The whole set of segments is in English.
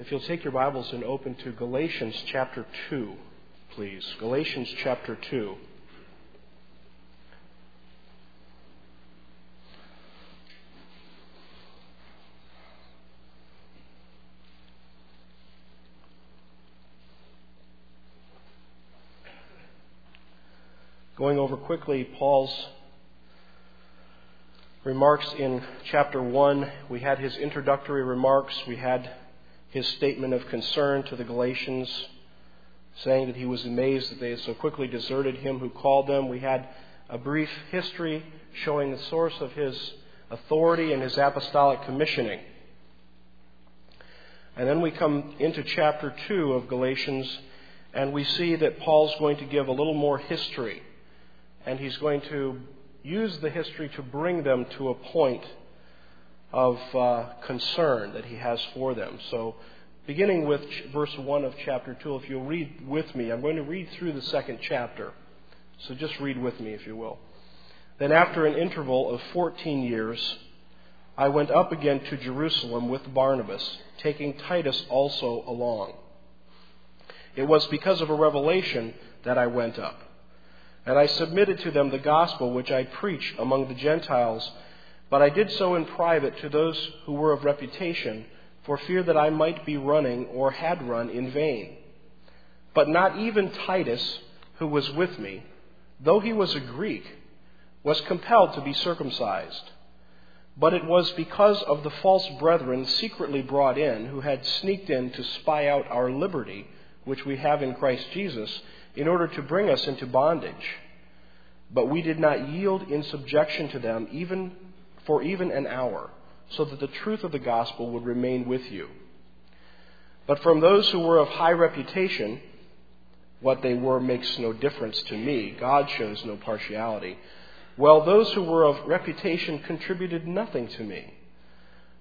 If you'll take your Bibles and open to Galatians chapter 2, please. Galatians chapter 2. Going over quickly Paul's remarks in chapter 1. We had his introductory remarks. We had his statement of concern to the Galatians, saying that he was amazed that they had so quickly deserted him who called them. We had a brief history showing the source of his authority and his apostolic commissioning. And then we come into chapter 2 of Galatians, and we see that Paul's going to give a little more history and he's going to use the history to bring them to a point of uh, concern that he has for them. So, beginning with verse 1 of chapter 2, if you'll read with me, I'm going to read through the second chapter. So, just read with me, if you will. Then, after an interval of 14 years, I went up again to Jerusalem with Barnabas, taking Titus also along. It was because of a revelation that I went up. And I submitted to them the gospel which I preach among the Gentiles, but I did so in private to those who were of reputation, for fear that I might be running or had run in vain. But not even Titus, who was with me, though he was a Greek, was compelled to be circumcised. But it was because of the false brethren secretly brought in, who had sneaked in to spy out our liberty, which we have in Christ Jesus in order to bring us into bondage. But we did not yield in subjection to them even for even an hour, so that the truth of the gospel would remain with you. But from those who were of high reputation, what they were makes no difference to me. God shows no partiality. Well, those who were of reputation contributed nothing to me.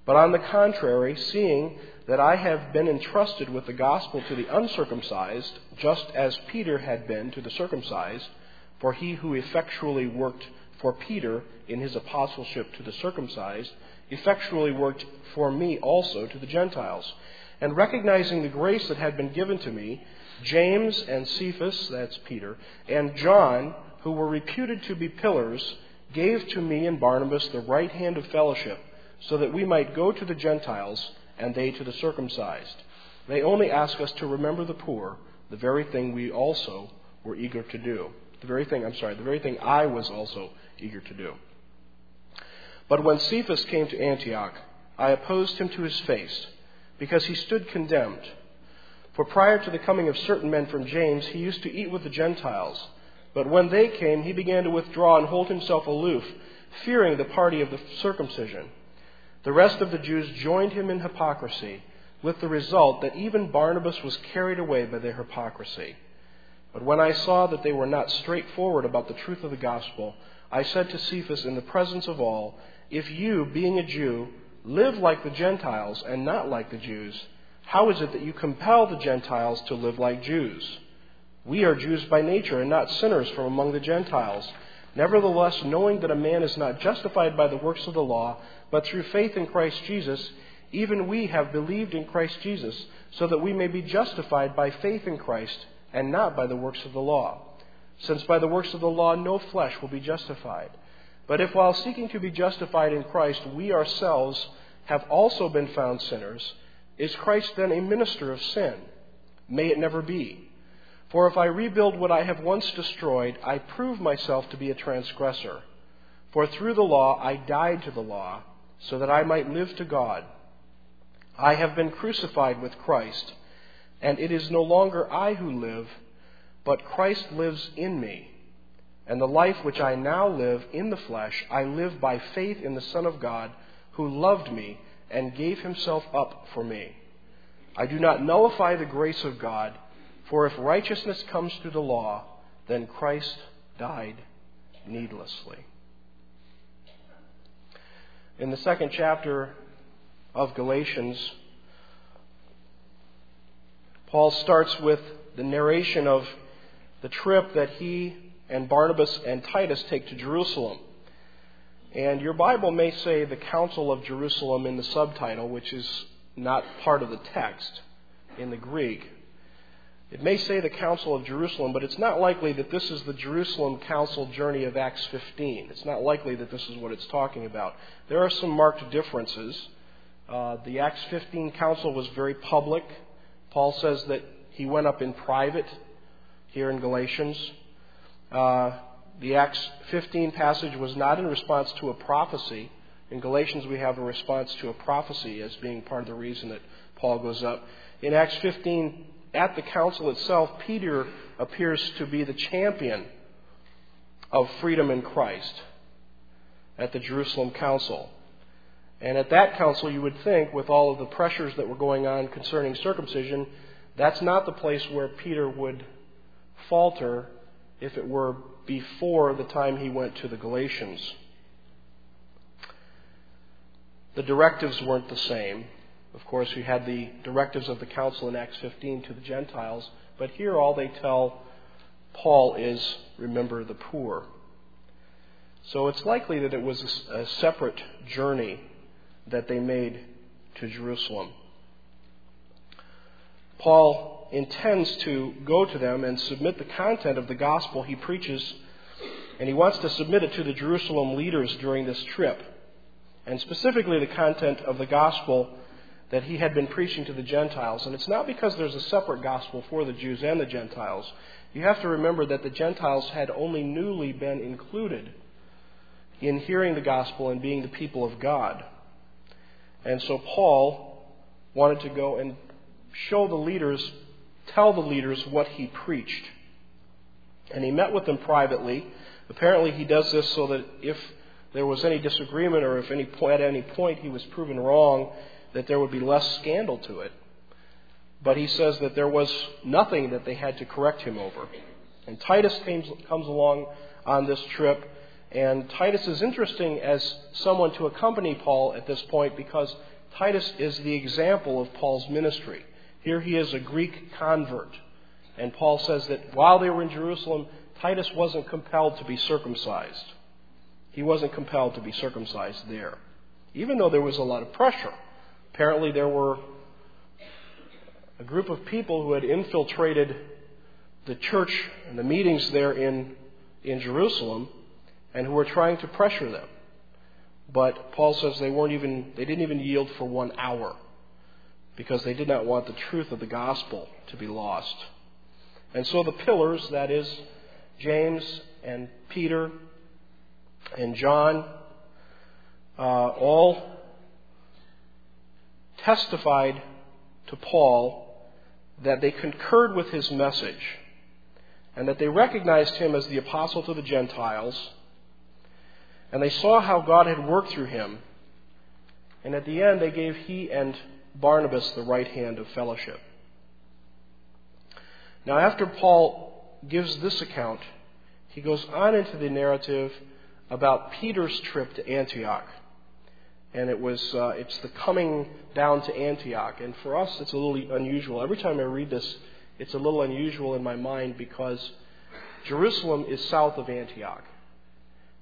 But on the contrary, seeing that I have been entrusted with the gospel to the uncircumcised, just as Peter had been to the circumcised, for he who effectually worked for Peter in his apostleship to the circumcised, effectually worked for me also to the Gentiles. And recognizing the grace that had been given to me, James and Cephas, that's Peter, and John, who were reputed to be pillars, gave to me and Barnabas the right hand of fellowship, so that we might go to the Gentiles and they to the circumcised. They only ask us to remember the poor, the very thing we also were eager to do. The very thing, I'm sorry, the very thing I was also eager to do. But when Cephas came to Antioch, I opposed him to his face, because he stood condemned. For prior to the coming of certain men from James, he used to eat with the Gentiles. But when they came, he began to withdraw and hold himself aloof, fearing the party of the circumcision. The rest of the Jews joined him in hypocrisy, with the result that even Barnabas was carried away by their hypocrisy. But when I saw that they were not straightforward about the truth of the gospel, I said to Cephas in the presence of all, If you, being a Jew, live like the Gentiles and not like the Jews, how is it that you compel the Gentiles to live like Jews? We are Jews by nature and not sinners from among the Gentiles. Nevertheless, knowing that a man is not justified by the works of the law, but through faith in Christ Jesus, even we have believed in Christ Jesus, so that we may be justified by faith in Christ and not by the works of the law. Since by the works of the law no flesh will be justified. But if while seeking to be justified in Christ we ourselves have also been found sinners, is Christ then a minister of sin? May it never be. For if I rebuild what I have once destroyed, I prove myself to be a transgressor. For through the law I died to the law so that I might live to God. I have been crucified with Christ, and it is no longer I who live, but Christ lives in me. And the life which I now live in the flesh, I live by faith in the Son of God, who loved me and gave himself up for me. I do not nullify the grace of God, for if righteousness comes through the law, then Christ died needlessly. In the second chapter of Galatians, Paul starts with the narration of the trip that he and Barnabas and Titus take to Jerusalem. And your Bible may say the Council of Jerusalem in the subtitle, which is not part of the text. in the Greek. It may say the Council of Jerusalem, but it's not likely that this is the Jerusalem Council journey of Acts 15. It's not likely that this is what it's talking about. There are some marked differences. Uh, the Acts 15 Council was very public. Paul says that he went up in private here in Galatians. Uh, the Acts 15 passage was not in response to a prophecy. In Galatians, we have a response to a prophecy as being part of the reason that Paul goes up. In Acts 15, at the council itself, Peter appears to be the champion of freedom in Christ at the Jerusalem council. And at that council, you would think, with all of the pressures that were going on concerning circumcision, that's not the place where Peter would falter if it were before the time he went to the Galatians. The directives weren't the same. Of course, we had the directives of the council in Acts 15 to the Gentiles, but here all they tell Paul is remember the poor. So it's likely that it was a, separate journey that they made to Jerusalem. Paul intends to go to them and submit the content of the gospel he preaches, and he wants to submit it to the Jerusalem leaders during this trip, and specifically the content of the gospel that he had been preaching to the Gentiles. And it's not because there's a separate gospel for the Jews and the Gentiles. You have to remember that the Gentiles had only newly been included in hearing the gospel and being the people of God. And so Paul wanted to go and show the leaders, tell the leaders what he preached. And he met with them privately. Apparently, he does this so that if there was any disagreement or if any, point, at any point he was proven wrong, that there would be less scandal to it. But he says that there was nothing that they had to correct him over. And Titus comes, comes along on this trip, and Titus is interesting as someone to accompany Paul at this point because Titus is the example of Paul's ministry. Here he is a Greek convert. And Paul says that while they were in Jerusalem, Titus wasn't compelled to be circumcised. He wasn't compelled to be circumcised there, even though there was a lot of pressure. Apparently, there were a group of people who had infiltrated the church and the meetings there in, in Jerusalem and who were trying to pressure them. But Paul says they weren't even they didn't even yield for one hour because they did not want the truth of the gospel to be lost. And so the pillars, that is James and Peter and John, uh, all testified to Paul that they concurred with his message and that they recognized him as the apostle to the Gentiles and they saw how God had worked through him. And at the end, they gave he and Barnabas the right hand of fellowship. Now, after Paul gives this account, he goes on into the narrative about Peter's trip to Antioch and it was uh, it's the coming down to Antioch. And for us, it's a little unusual. Every time I read this, it's a little unusual in my mind because Jerusalem is south of Antioch,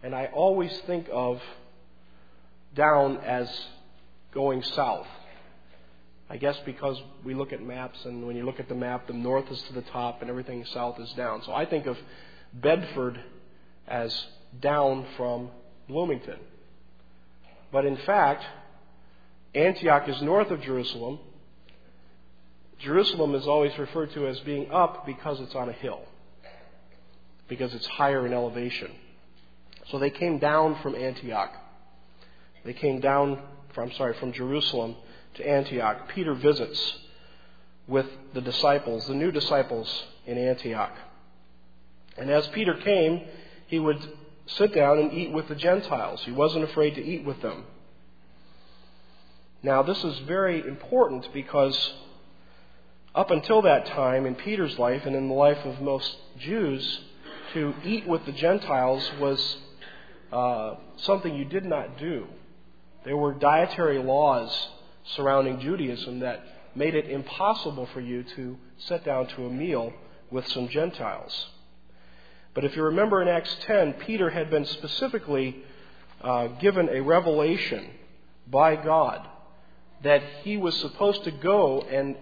and I always think of down as going south. I guess because we look at maps, and when you look at the map, the north is to the top and everything south is down. So I think of Bedford as down from Bloomington. But in fact, Antioch is north of Jerusalem. Jerusalem is always referred to as being up because it's on a hill, because it's higher in elevation. So they came down from Antioch. They came down, from, I'm sorry, from Jerusalem to Antioch. Peter visits with the disciples, the new disciples in Antioch. And as Peter came, he would sit down and eat with the Gentiles. He wasn't afraid to eat with them. Now, this is very important because up until that time in Peter's life and in the life of most Jews, to eat with the Gentiles was uh, something you did not do. There were dietary laws surrounding Judaism that made it impossible for you to sit down to a meal with some Gentiles. But if you remember in Acts 10, Peter had been specifically uh, given a revelation by God that he was supposed to go and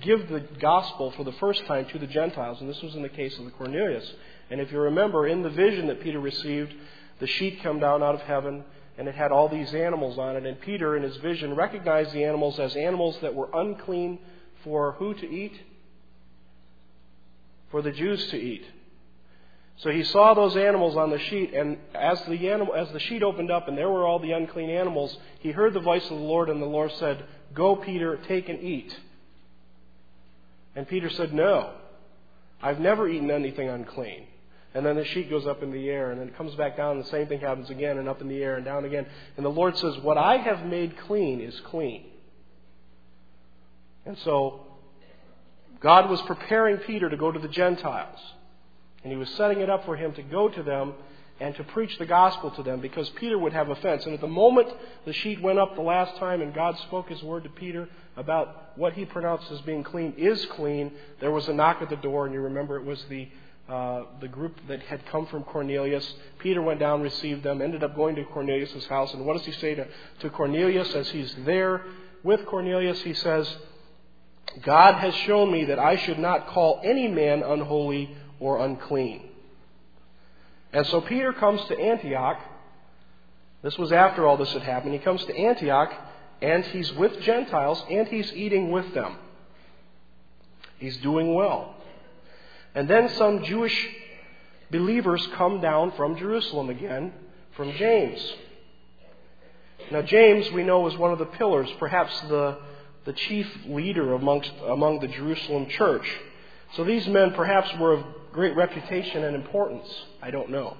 give the gospel for the first time to the Gentiles, and this was in the case of the Cornelius. And if you remember, in the vision that Peter received, the sheet come down out of heaven, and it had all these animals on it. And Peter, in his vision, recognized the animals as animals that were unclean for who to eat? For the Jews to eat. So he saw those animals on the sheet, and as the, animal, as the sheet opened up and there were all the unclean animals, he heard the voice of the Lord, and the Lord said, Go, Peter, take and eat. And Peter said, No, I've never eaten anything unclean. And then the sheet goes up in the air, and then it comes back down, and the same thing happens again, and up in the air, and down again. And the Lord says, What I have made clean is clean. And so, God was preparing Peter to go to the Gentiles. And he was setting it up for him to go to them and to preach the gospel to them because Peter would have offense. And at the moment the sheet went up the last time and God spoke his word to Peter about what he pronounced as being clean is clean, there was a knock at the door, and you remember it was the uh, the group that had come from Cornelius. Peter went down, received them, ended up going to Cornelius' house. And what does he say to, to Cornelius as he's there with Cornelius? He says, God has shown me that I should not call any man unholy or unclean. And so Peter comes to Antioch. This was after all this had happened. He comes to Antioch, and he's with Gentiles, and he's eating with them. He's doing well. And then some Jewish believers come down from Jerusalem again, from James. Now, James, we know, was one of the pillars, perhaps the, the chief leader amongst, among the Jerusalem church. So these men perhaps were of great reputation and importance. I don't know.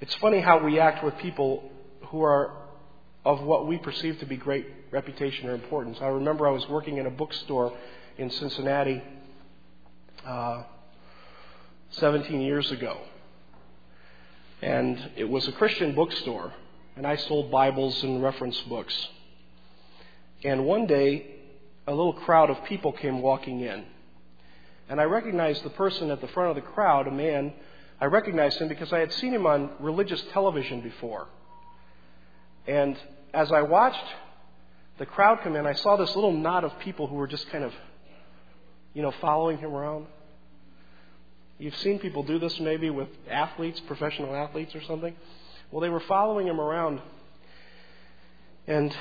It's funny how we act with people who are of what we perceive to be great reputation or importance. I remember I was working in a bookstore in Cincinnati uh, 17 years ago. And it was a Christian bookstore, and I sold Bibles and reference books. And one day, a little crowd of people came walking in. And I recognized the person at the front of the crowd, a man. I recognized him because I had seen him on religious television before. And as I watched the crowd come in, I saw this little knot of people who were just kind of, you know, following him around. You've seen people do this maybe with athletes, professional athletes or something. Well, they were following him around, and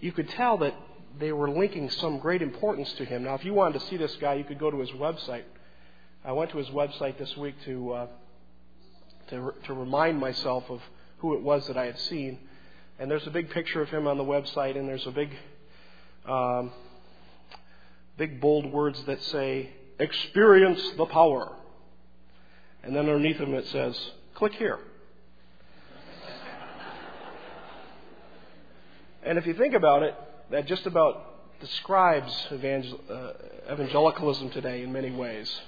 you could tell that they were linking some great importance to him. Now, if you wanted to see this guy, you could go to his website. I went to his website this week to uh, to, to remind myself of who it was that I had seen. And there's a big picture of him on the website, and there's a big, um, big bold words that say, "Experience the power." And then underneath him it says, "Click here." and if you think about it, that just about describes evangel- uh, evangelicalism today in many ways.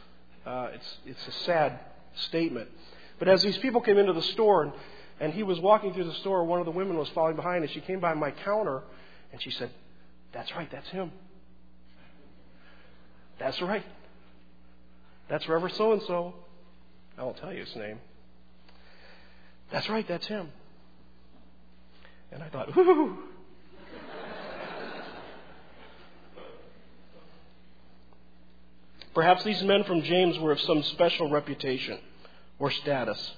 Uh, it's, it's a sad statement. But as these people came into the store and, and he was walking through the store, one of the women was following behind and she came by my counter and she said, That's right, that's him. That's right. That's Reverend so and so. I won't tell you his name. That's right, that's him. And I thought, whoo, Perhaps these men from James were of some special reputation or status.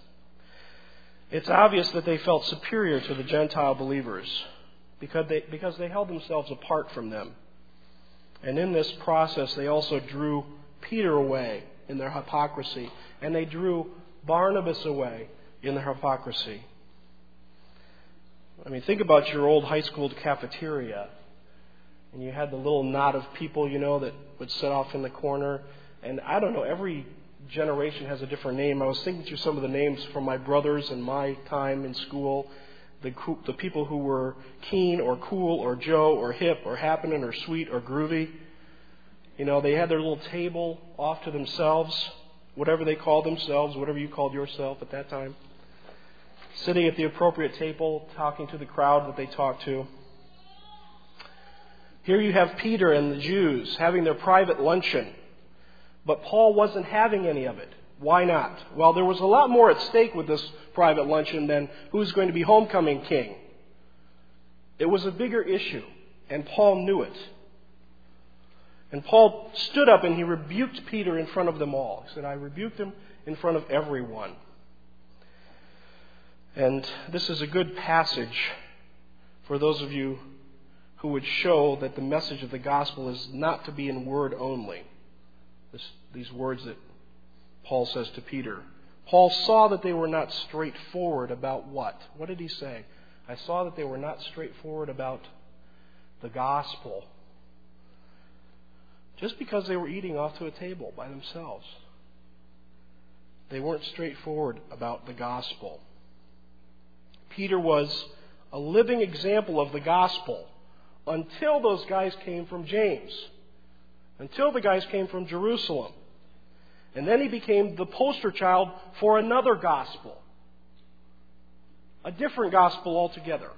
It's obvious that they felt superior to the Gentile believers because they, because they held themselves apart from them. And in this process, they also drew Peter away in their hypocrisy, and they drew Barnabas away in their hypocrisy. I mean, think about your old high school cafeteria and you had the little knot of people, you know, that would sit off in the corner. And I don't know, every generation has a different name. I was thinking through some of the names from my brothers and my time in school. The, the people who were keen or cool or Joe or hip or happening or sweet or groovy. You know, they had their little table off to themselves, whatever they called themselves, whatever you called yourself at that time. Sitting at the appropriate table, talking to the crowd that they talked to. Here you have Peter and the Jews having their private luncheon, but Paul wasn't having any of it. Why not? Well, there was a lot more at stake with this private luncheon than who's going to be homecoming king. It was a bigger issue, and Paul knew it. And Paul stood up and he rebuked Peter in front of them all. He said, I rebuked him in front of everyone. And this is a good passage for those of you who would show that the message of the gospel is not to be in word only. This, these words that Paul says to Peter. Paul saw that they were not straightforward about what? What did he say? I saw that they were not straightforward about the gospel just because they were eating off to a table by themselves. They weren't straightforward about the gospel. Peter was a living example of the gospel until those guys came from James, until the guys came from Jerusalem. And then he became the poster child for another gospel, a different gospel altogether.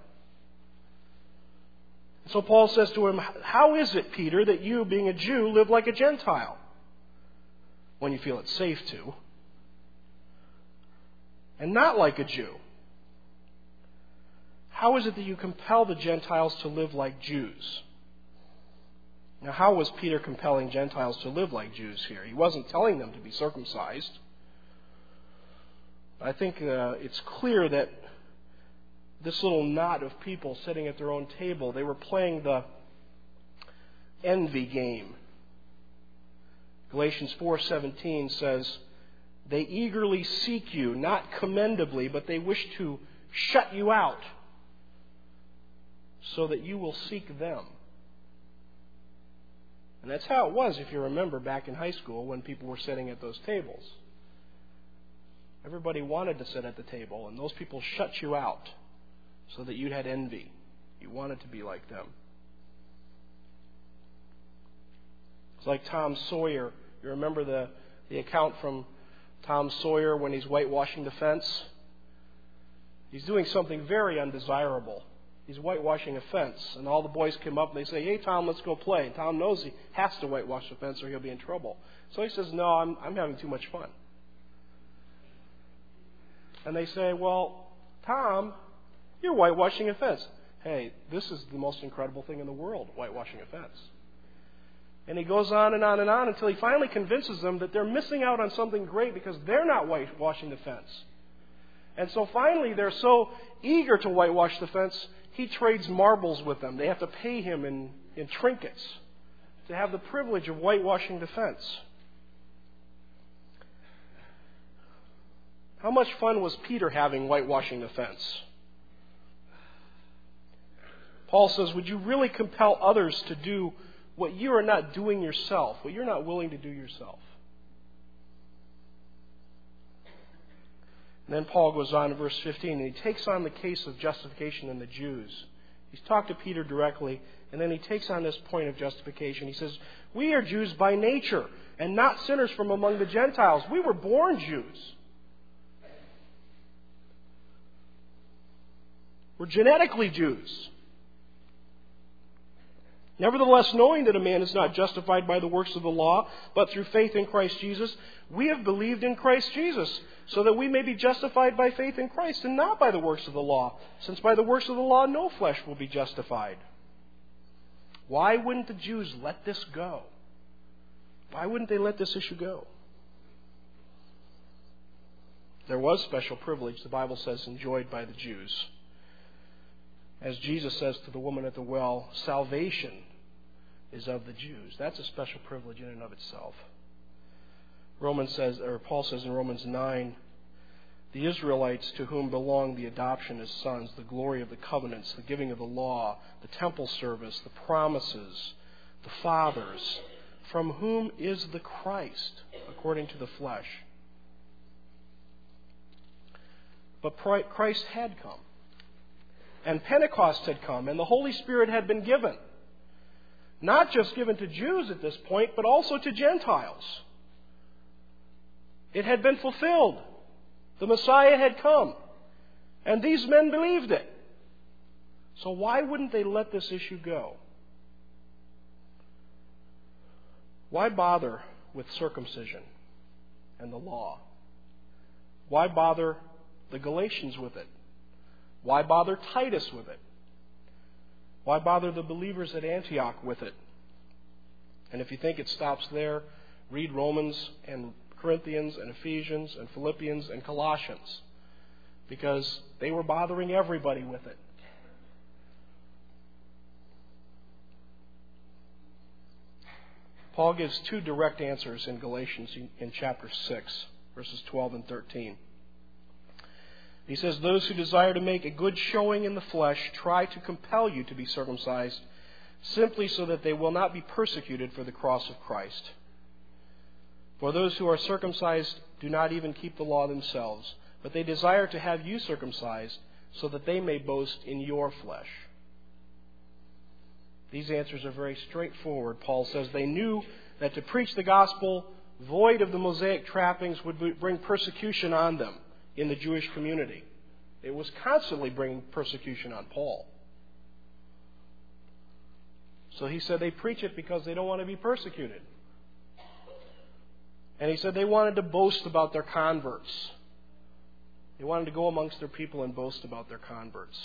So Paul says to him, How is it, Peter, that you, being a Jew, live like a Gentile? When you feel it's safe to. And not like a Jew. How is it that you compel the Gentiles to live like Jews? Now, how was Peter compelling Gentiles to live like Jews here? He wasn't telling them to be circumcised. I think uh, it's clear that this little knot of people sitting at their own table, they were playing the envy game. Galatians 4:17 says, "They eagerly seek you, not commendably, but they wish to shut you out so that you will seek them." And that's how it was if you remember back in high school when people were sitting at those tables. Everybody wanted to sit at the table, and those people shut you out so that you'd had envy. You wanted to be like them. It's like Tom Sawyer. You remember the, the account from Tom Sawyer when he's whitewashing the fence? He's doing something very undesirable. He's whitewashing a fence, and all the boys come up and they say, Hey, Tom, let's go play. And Tom knows he has to whitewash the fence or he'll be in trouble. So he says, No, I'm, I'm having too much fun. And they say, Well, Tom, you're whitewashing a fence. Hey, this is the most incredible thing in the world, whitewashing a fence. And he goes on and on and on until he finally convinces them that they're missing out on something great because they're not whitewashing the fence. And so finally, they're so eager to whitewash the fence, he trades marbles with them. They have to pay him in, in trinkets to have the privilege of whitewashing the fence. How much fun was Peter having whitewashing the fence? Paul says, Would you really compel others to do what you are not doing yourself, what you're not willing to do yourself? And then Paul goes on in verse 15 and he takes on the case of justification in the Jews. He's talked to Peter directly, and then he takes on this point of justification. He says, We are Jews by nature, and not sinners from among the Gentiles. We were born Jews. We're genetically Jews. Nevertheless, knowing that a man is not justified by the works of the law, but through faith in Christ Jesus, we have believed in Christ Jesus, so that we may be justified by faith in Christ and not by the works of the law, since by the works of the law no flesh will be justified. Why wouldn't the Jews let this go? Why wouldn't they let this issue go? There was special privilege, the Bible says, enjoyed by the Jews as Jesus says to the woman at the well, salvation is of the Jews. That's a special privilege in and of itself. Romans says, or Paul says in Romans 9, the Israelites to whom belong the adoption as sons, the glory of the covenants, the giving of the law, the temple service, the promises, the fathers, from whom is the Christ, according to the flesh. But Christ had come and Pentecost had come, and the Holy Spirit had been given. Not just given to Jews at this point, but also to Gentiles. It had been fulfilled. The Messiah had come. And these men believed it. So why wouldn't they let this issue go? Why bother with circumcision and the law? Why bother the Galatians with it? Why bother Titus with it? Why bother the believers at Antioch with it? And if you think it stops there, read Romans and Corinthians and Ephesians and Philippians and Colossians because they were bothering everybody with it. Paul gives two direct answers in Galatians in chapter 6, verses 12 and 13. He says, Those who desire to make a good showing in the flesh try to compel you to be circumcised, simply so that they will not be persecuted for the cross of Christ. For those who are circumcised do not even keep the law themselves, but they desire to have you circumcised, so that they may boast in your flesh. These answers are very straightforward. Paul says they knew that to preach the gospel void of the Mosaic trappings would bring persecution on them in the Jewish community. It was constantly bringing persecution on Paul. So he said they preach it because they don't want to be persecuted. And he said they wanted to boast about their converts. They wanted to go amongst their people and boast about their converts.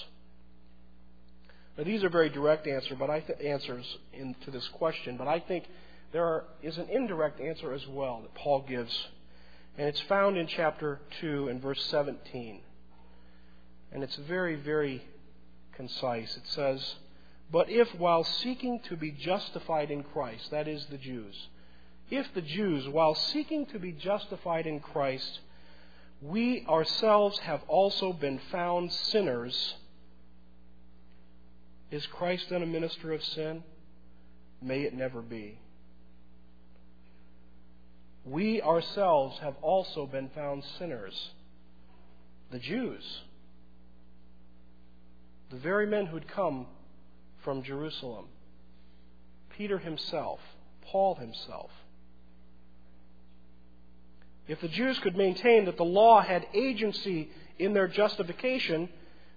Now, these are very direct answer, but I th- answers in, to this question, but I think there are, is an indirect answer as well that Paul gives and it's found in chapter 2 and verse 17. And it's very, very concise. It says, But if while seeking to be justified in Christ, that is the Jews, if the Jews, while seeking to be justified in Christ, we ourselves have also been found sinners, is Christ then a minister of sin? May it never be we ourselves have also been found sinners. The Jews, the very men who'd come from Jerusalem, Peter himself, Paul himself. If the Jews could maintain that the law had agency in their justification,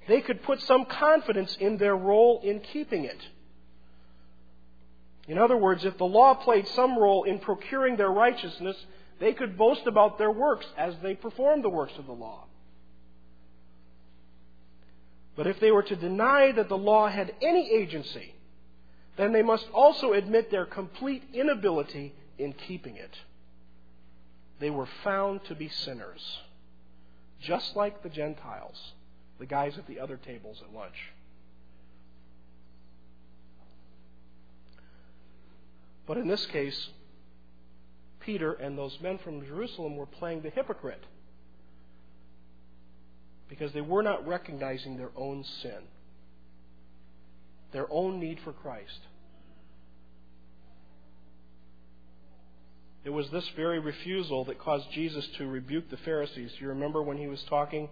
they could put some confidence in their role in keeping it. In other words, if the law played some role in procuring their righteousness, they could boast about their works as they performed the works of the law. But if they were to deny that the law had any agency, then they must also admit their complete inability in keeping it. They were found to be sinners, just like the Gentiles, the guys at the other tables at lunch. But in this case, Peter and those men from Jerusalem were playing the hypocrite because they were not recognizing their own sin, their own need for Christ. It was this very refusal that caused Jesus to rebuke the Pharisees. You remember when he was talking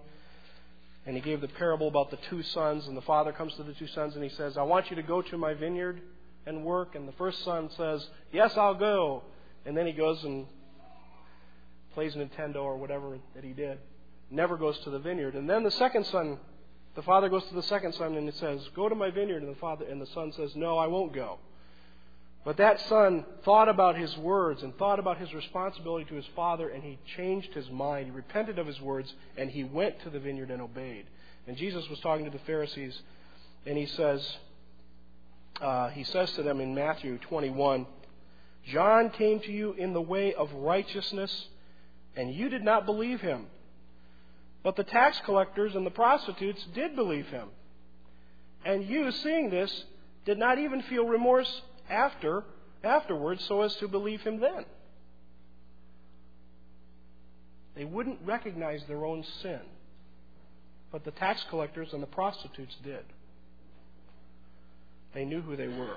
and he gave the parable about the two sons, and the father comes to the two sons and he says, I want you to go to my vineyard and work. And the first son says, Yes, I'll go. And then he goes and plays Nintendo or whatever that he did. Never goes to the vineyard. And then the second son, the father goes to the second son and he says, Go to my vineyard. And the father and the son says, No, I won't go. But that son thought about his words and thought about his responsibility to his father, and he changed his mind. He repented of his words, and he went to the vineyard and obeyed. And Jesus was talking to the Pharisees, and he says, uh, he says to them in Matthew 21 John came to you in the way of righteousness, and you did not believe him. But the tax collectors and the prostitutes did believe him. And you, seeing this, did not even feel remorse after afterwards so as to believe him then. They wouldn't recognize their own sin. But the tax collectors and the prostitutes did. They knew who they were.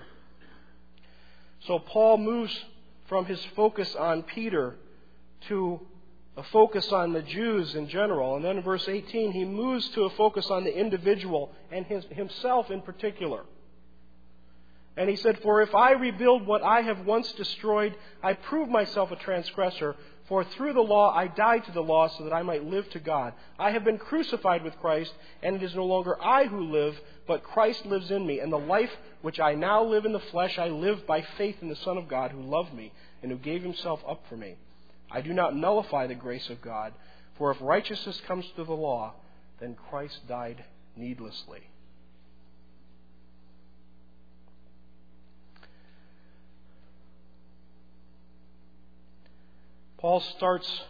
So Paul moves from his focus on Peter to a focus on the Jews in general. And then in verse 18, he moves to a focus on the individual and his, himself in particular. And he said, For if I rebuild what I have once destroyed, I prove myself a transgressor. For through the law I died to the law so that I might live to God. I have been crucified with Christ, and it is no longer I who live, but Christ lives in me. And the life which I now live in the flesh, I live by faith in the Son of God who loved me and who gave himself up for me. I do not nullify the grace of God, for if righteousness comes through the law, then Christ died needlessly. Paul starts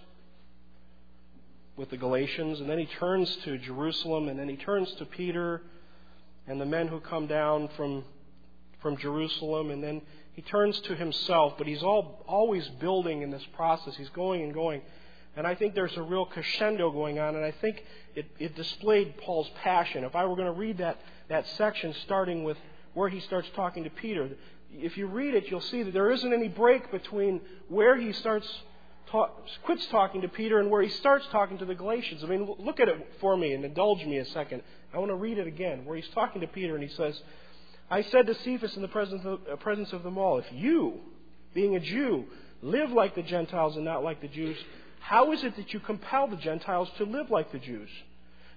with the Galatians, and then he turns to Jerusalem, and then he turns to Peter and the men who come down from, from Jerusalem, and then he turns to himself, but he's all, always building in this process. He's going and going. And I think there's a real crescendo going on, and I think it, it displayed Paul's passion. If I were going to read that, that section starting with where he starts talking to Peter, if you read it, you'll see that there isn't any break between where he starts quits talking to Peter and where he starts talking to the Galatians. I mean, look at it for me and indulge me a second. I want to read it again, where he's talking to Peter and he says, I said to Cephas in the presence of, uh, presence of them all, if you, being a Jew, live like the Gentiles and not like the Jews, how is it that you compel the Gentiles to live like the Jews?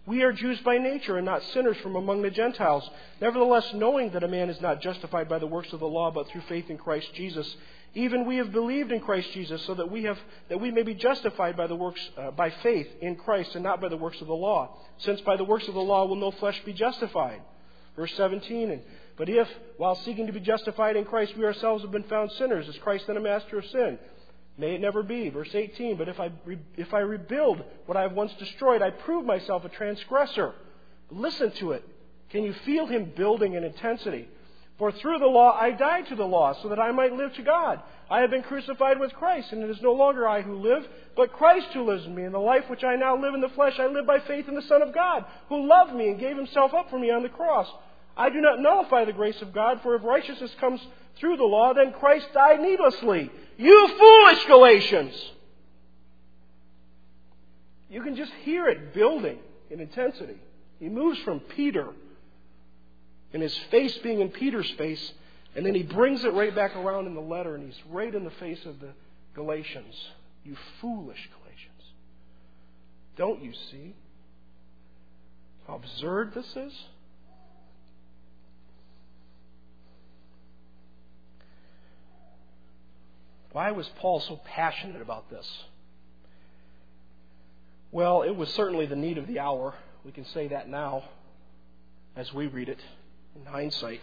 We are Jews by nature and not sinners from among the Gentiles. Nevertheless, knowing that a man is not justified by the works of the law, but through faith in Christ Jesus, even we have believed in Christ Jesus, so that we have that we may be justified by the works uh, by faith in Christ, and not by the works of the law. Since by the works of the law will no flesh be justified. Verse 17. And, but if, while seeking to be justified in Christ, we ourselves have been found sinners, is Christ then a master of sin? May it never be. Verse 18. But if I if I rebuild what I have once destroyed, I prove myself a transgressor. Listen to it. Can you feel him building in intensity? For through the law I died to the law, so that I might live to God. I have been crucified with Christ, and it is no longer I who live, but Christ who lives in me. And the life which I now live in the flesh, I live by faith in the Son of God, who loved me and gave himself up for me on the cross. I do not nullify the grace of God, for if righteousness comes through the law, then Christ died needlessly. You foolish Galatians! You can just hear it building in intensity. He moves from Peter and his face being in Peter's face, and then he brings it right back around in the letter, and he's right in the face of the Galatians. You foolish Galatians. Don't you see how absurd this is? Why was Paul so passionate about this? Well, it was certainly the need of the hour. We can say that now as we read it in hindsight.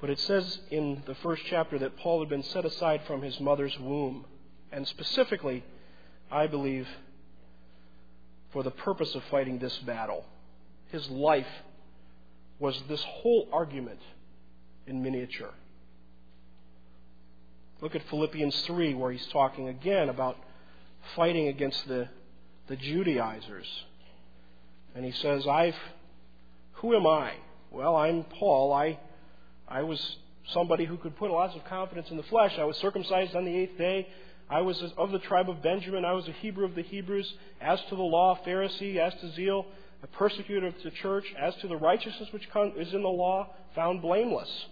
But it says in the first chapter that Paul had been set aside from his mother's womb, and specifically, I believe, for the purpose of fighting this battle. His life was this whole argument in miniature. Look at Philippians 3, where he's talking again about fighting against the, the Judaizers. And he says, I've who am I? Well, I'm Paul. I, I was somebody who could put lots of confidence in the flesh. I was circumcised on the eighth day. I was of the tribe of Benjamin. I was a Hebrew of the Hebrews. As to the law, Pharisee. As to zeal, a persecutor of the church. As to the righteousness which is in the law, found blameless.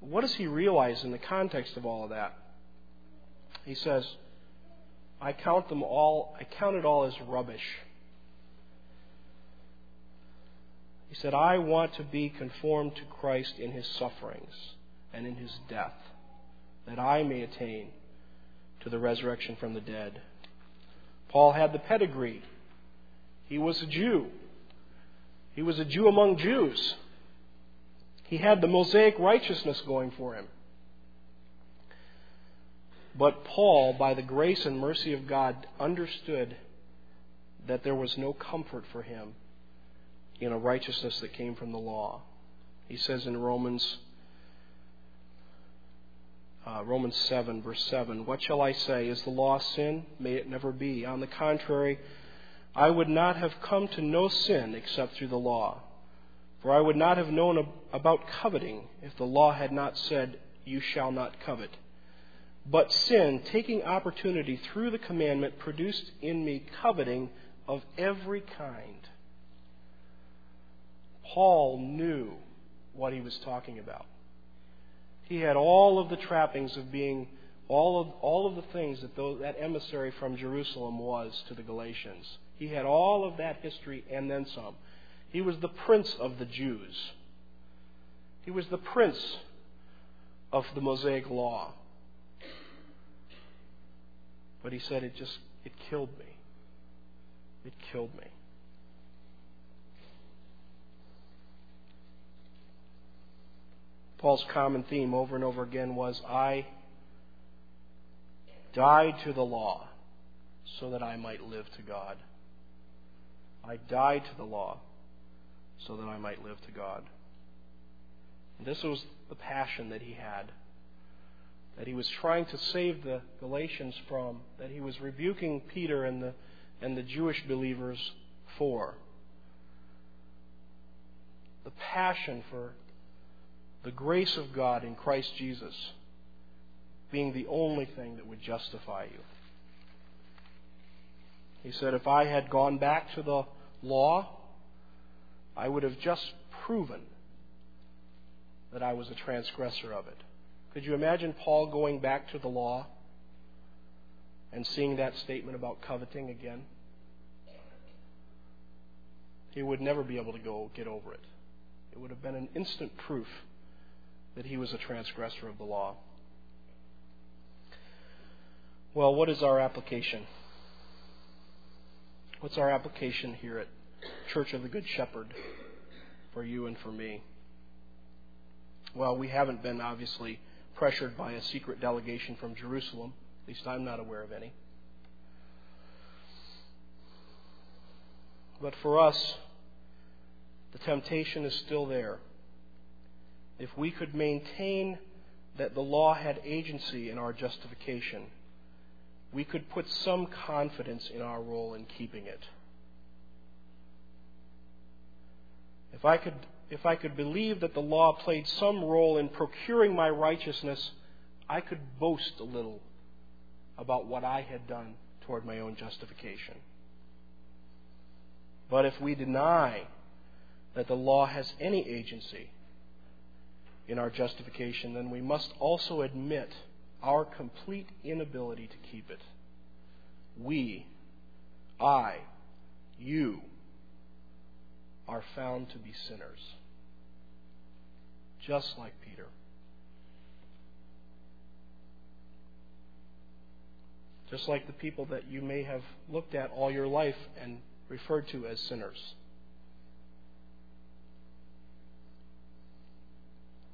What does he realize in the context of all of that? He says, I count them all, I count it all as rubbish He said, I want to be conformed to Christ in his sufferings and in his death, that I may attain to the resurrection from the dead. Paul had the pedigree. He was a Jew. He was a Jew among Jews. He had the Mosaic righteousness going for him. But Paul, by the grace and mercy of God, understood that there was no comfort for him in a righteousness that came from the law. He says in Romans uh, Romans 7, verse 7, What shall I say? Is the law sin? May it never be. On the contrary, I would not have come to know sin except through the law. For I would not have known about coveting if the law had not said, You shall not covet. But sin, taking opportunity through the commandment, produced in me coveting of every kind. Paul knew what he was talking about. He had all of the trappings of being all of, all of the things that those, that emissary from Jerusalem was to the Galatians. He had all of that history and then some. He was the prince of the Jews. He was the prince of the Mosaic law. But he said it just it killed me. It killed me. Paul's common theme over and over again was I died to the law so that I might live to God. I died to the law so that I might live to God. And this was the passion that he had, that he was trying to save the Galatians from, that he was rebuking Peter and the, and the Jewish believers for. The passion for the grace of God in Christ Jesus being the only thing that would justify you. He said, If I had gone back to the law, I would have just proven that I was a transgressor of it. Could you imagine Paul going back to the law and seeing that statement about coveting again? He would never be able to go get over it. It would have been an instant proof that he was a transgressor of the law. Well, what is our application? What's our application here at Church of the Good Shepherd for you and for me? Well, we haven't been obviously pressured by a secret delegation from Jerusalem. At least I'm not aware of any. But for us, the temptation is still there. If we could maintain that the law had agency in our justification, we could put some confidence in our role in keeping it. If I could, if I could believe that the law played some role in procuring my righteousness, I could boast a little about what I had done toward my own justification. But if we deny that the law has any agency in our justification, then we must also admit our complete inability to keep it. We, I, you, are found to be sinners. Just like Peter. Just like the people that you may have looked at all your life and referred to as sinners.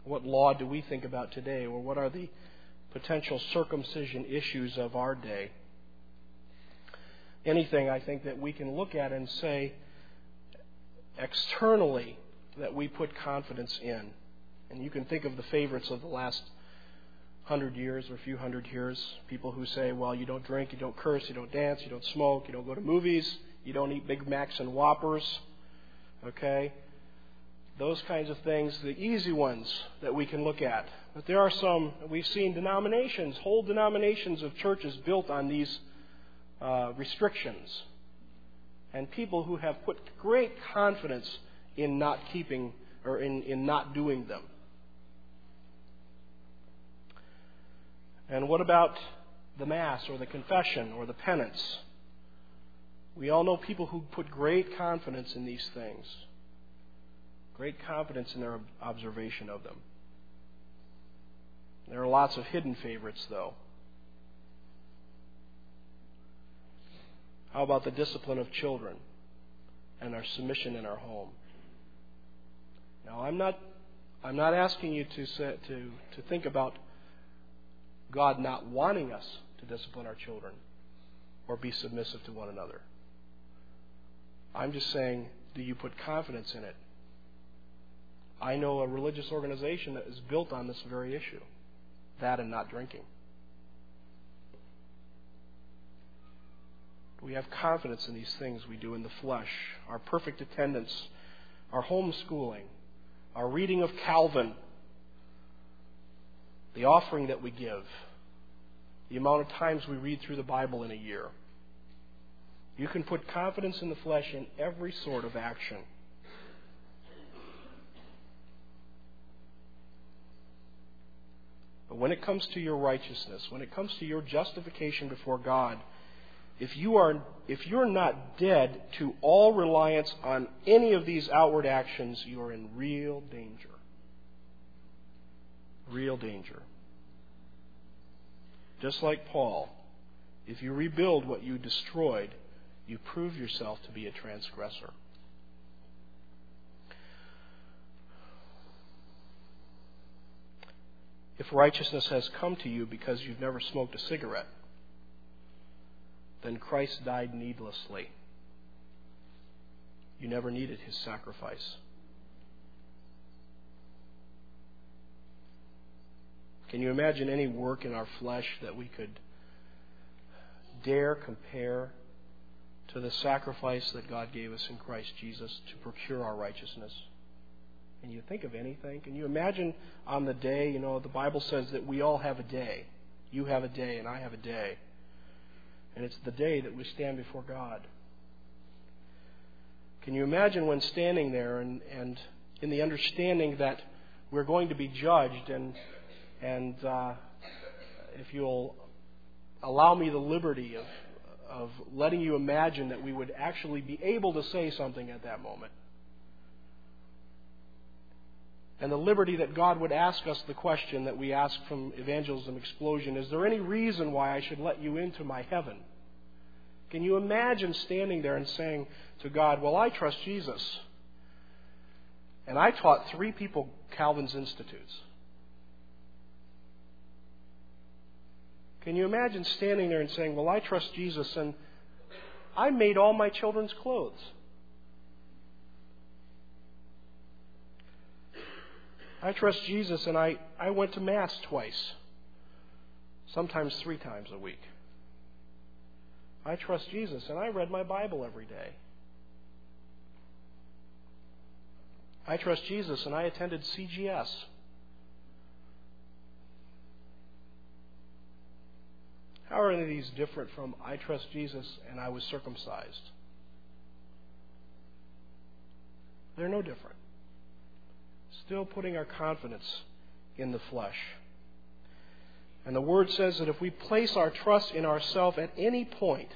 What law do we think about today, or what are the potential circumcision issues of our day? Anything I think that we can look at and say externally that we put confidence in. And you can think of the favorites of the last hundred years or a few hundred years. People who say, well, you don't drink, you don't curse, you don't dance, you don't smoke, you don't go to movies, you don't eat Big Macs and Whoppers. Okay? Those kinds of things, the easy ones that we can look at. But there are some, we've seen denominations, whole denominations of churches built on these uh, restrictions. And people who have put great confidence in not keeping or in, in not doing them. And what about the Mass or the confession or the penance? We all know people who put great confidence in these things great confidence in their observation of them. There are lots of hidden favorites, though. How about the discipline of children and our submission in our home? Now, I'm not, I'm not asking you to, say, to, to think about God not wanting us to discipline our children or be submissive to one another. I'm just saying, do you put confidence in it? I know a religious organization that is built on this very issue that and not drinking. We have confidence in these things we do in the flesh our perfect attendance, our homeschooling, our reading of Calvin, the offering that we give, the amount of times we read through the Bible in a year. You can put confidence in the flesh in every sort of action. But when it comes to your righteousness, when it comes to your justification before God, if you are if you're not dead to all reliance on any of these outward actions, you are in real danger. Real danger. Just like Paul, if you rebuild what you destroyed, you prove yourself to be a transgressor. If righteousness has come to you because you've never smoked a cigarette, then Christ died needlessly. You never needed his sacrifice. Can you imagine any work in our flesh that we could dare compare to the sacrifice that God gave us in Christ Jesus to procure our righteousness? Can you think of anything? Can you imagine on the day, you know, the Bible says that we all have a day. You have a day, and I have a day. And it's the day that we stand before God. Can you imagine when standing there and, and in the understanding that we're going to be judged and, and uh, if you'll allow me the liberty of, of letting you imagine that we would actually be able to say something at that moment and the liberty that God would ask us the question that we ask from Evangelism Explosion Is there any reason why I should let you into my heaven? Can you imagine standing there and saying to God, Well, I trust Jesus. And I taught three people Calvin's Institutes. Can you imagine standing there and saying, Well, I trust Jesus and I made all my children's clothes? I trust Jesus and I, I went to Mass twice, sometimes three times a week. I trust Jesus and I read my Bible every day. I trust Jesus and I attended CGS. How are any of these different from I trust Jesus and I was circumcised? They're no different still putting our confidence in the flesh. And the Word says that if we place our trust in ourselves at any point,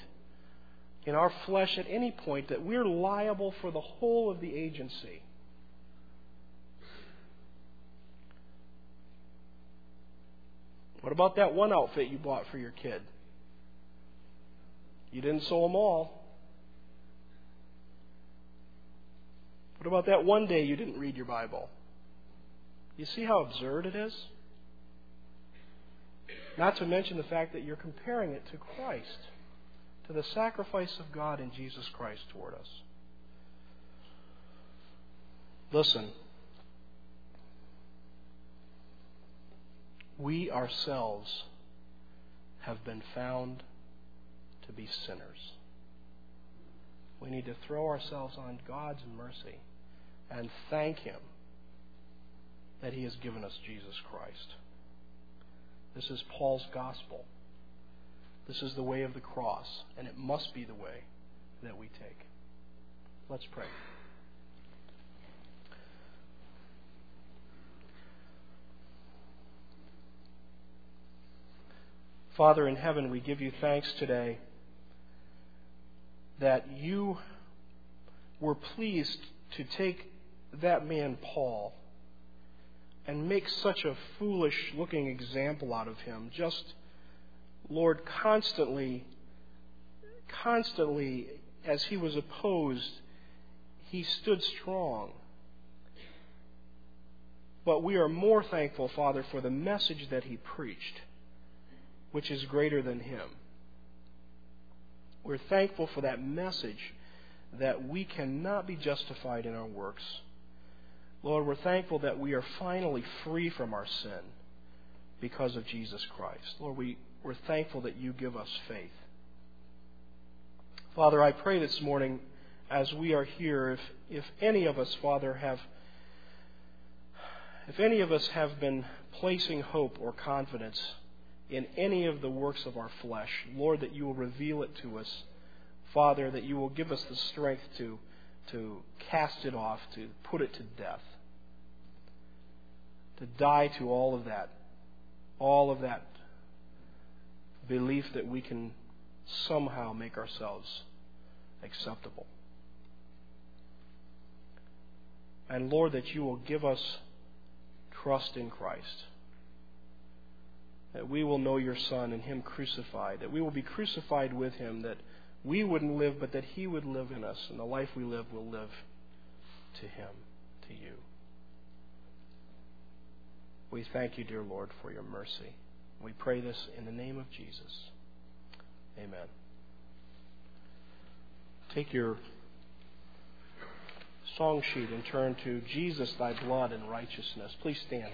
in our flesh at any point, that we're liable for the whole of the agency. What about that one outfit you bought for your kid? You didn't sew them all. What about that one day you didn't read your Bible? You see how absurd it is? Not to mention the fact that you're comparing it to Christ, to the sacrifice of God in Jesus Christ toward us. Listen, we ourselves have been found to be sinners. We need to throw ourselves on God's mercy and thank Him that he has given us Jesus Christ. This is Paul's gospel. This is the way of the cross, and it must be the way that we take. Let's pray. Father in heaven, we give you thanks today that you were pleased to take that man, Paul, and make such a foolish looking example out of him. Just, Lord, constantly, constantly, as he was opposed, he stood strong. But we are more thankful, Father, for the message that he preached, which is greater than him. We're thankful for that message that we cannot be justified in our works Lord, we're thankful that we are finally free from our sin because of Jesus Christ. Lord, we, we're thankful that you give us faith. Father, I pray this morning as we are here, if, if any of us, Father, have if any of us have been placing hope or confidence in any of the works of our flesh, Lord, that you will reveal it to us. Father, that you will give us the strength to to cast it off, to put it to death, to die to all of that, all of that belief that we can somehow make ourselves acceptable. And Lord, that you will give us trust in Christ. That we will know your Son and Him crucified. That we will be crucified with Him. That we wouldn't live, but that He would live in us, and the life we live will live to Him, to you. We thank you, dear Lord, for your mercy. We pray this in the name of Jesus. Amen. Take your song sheet and turn to Jesus, thy blood and righteousness. Please stand.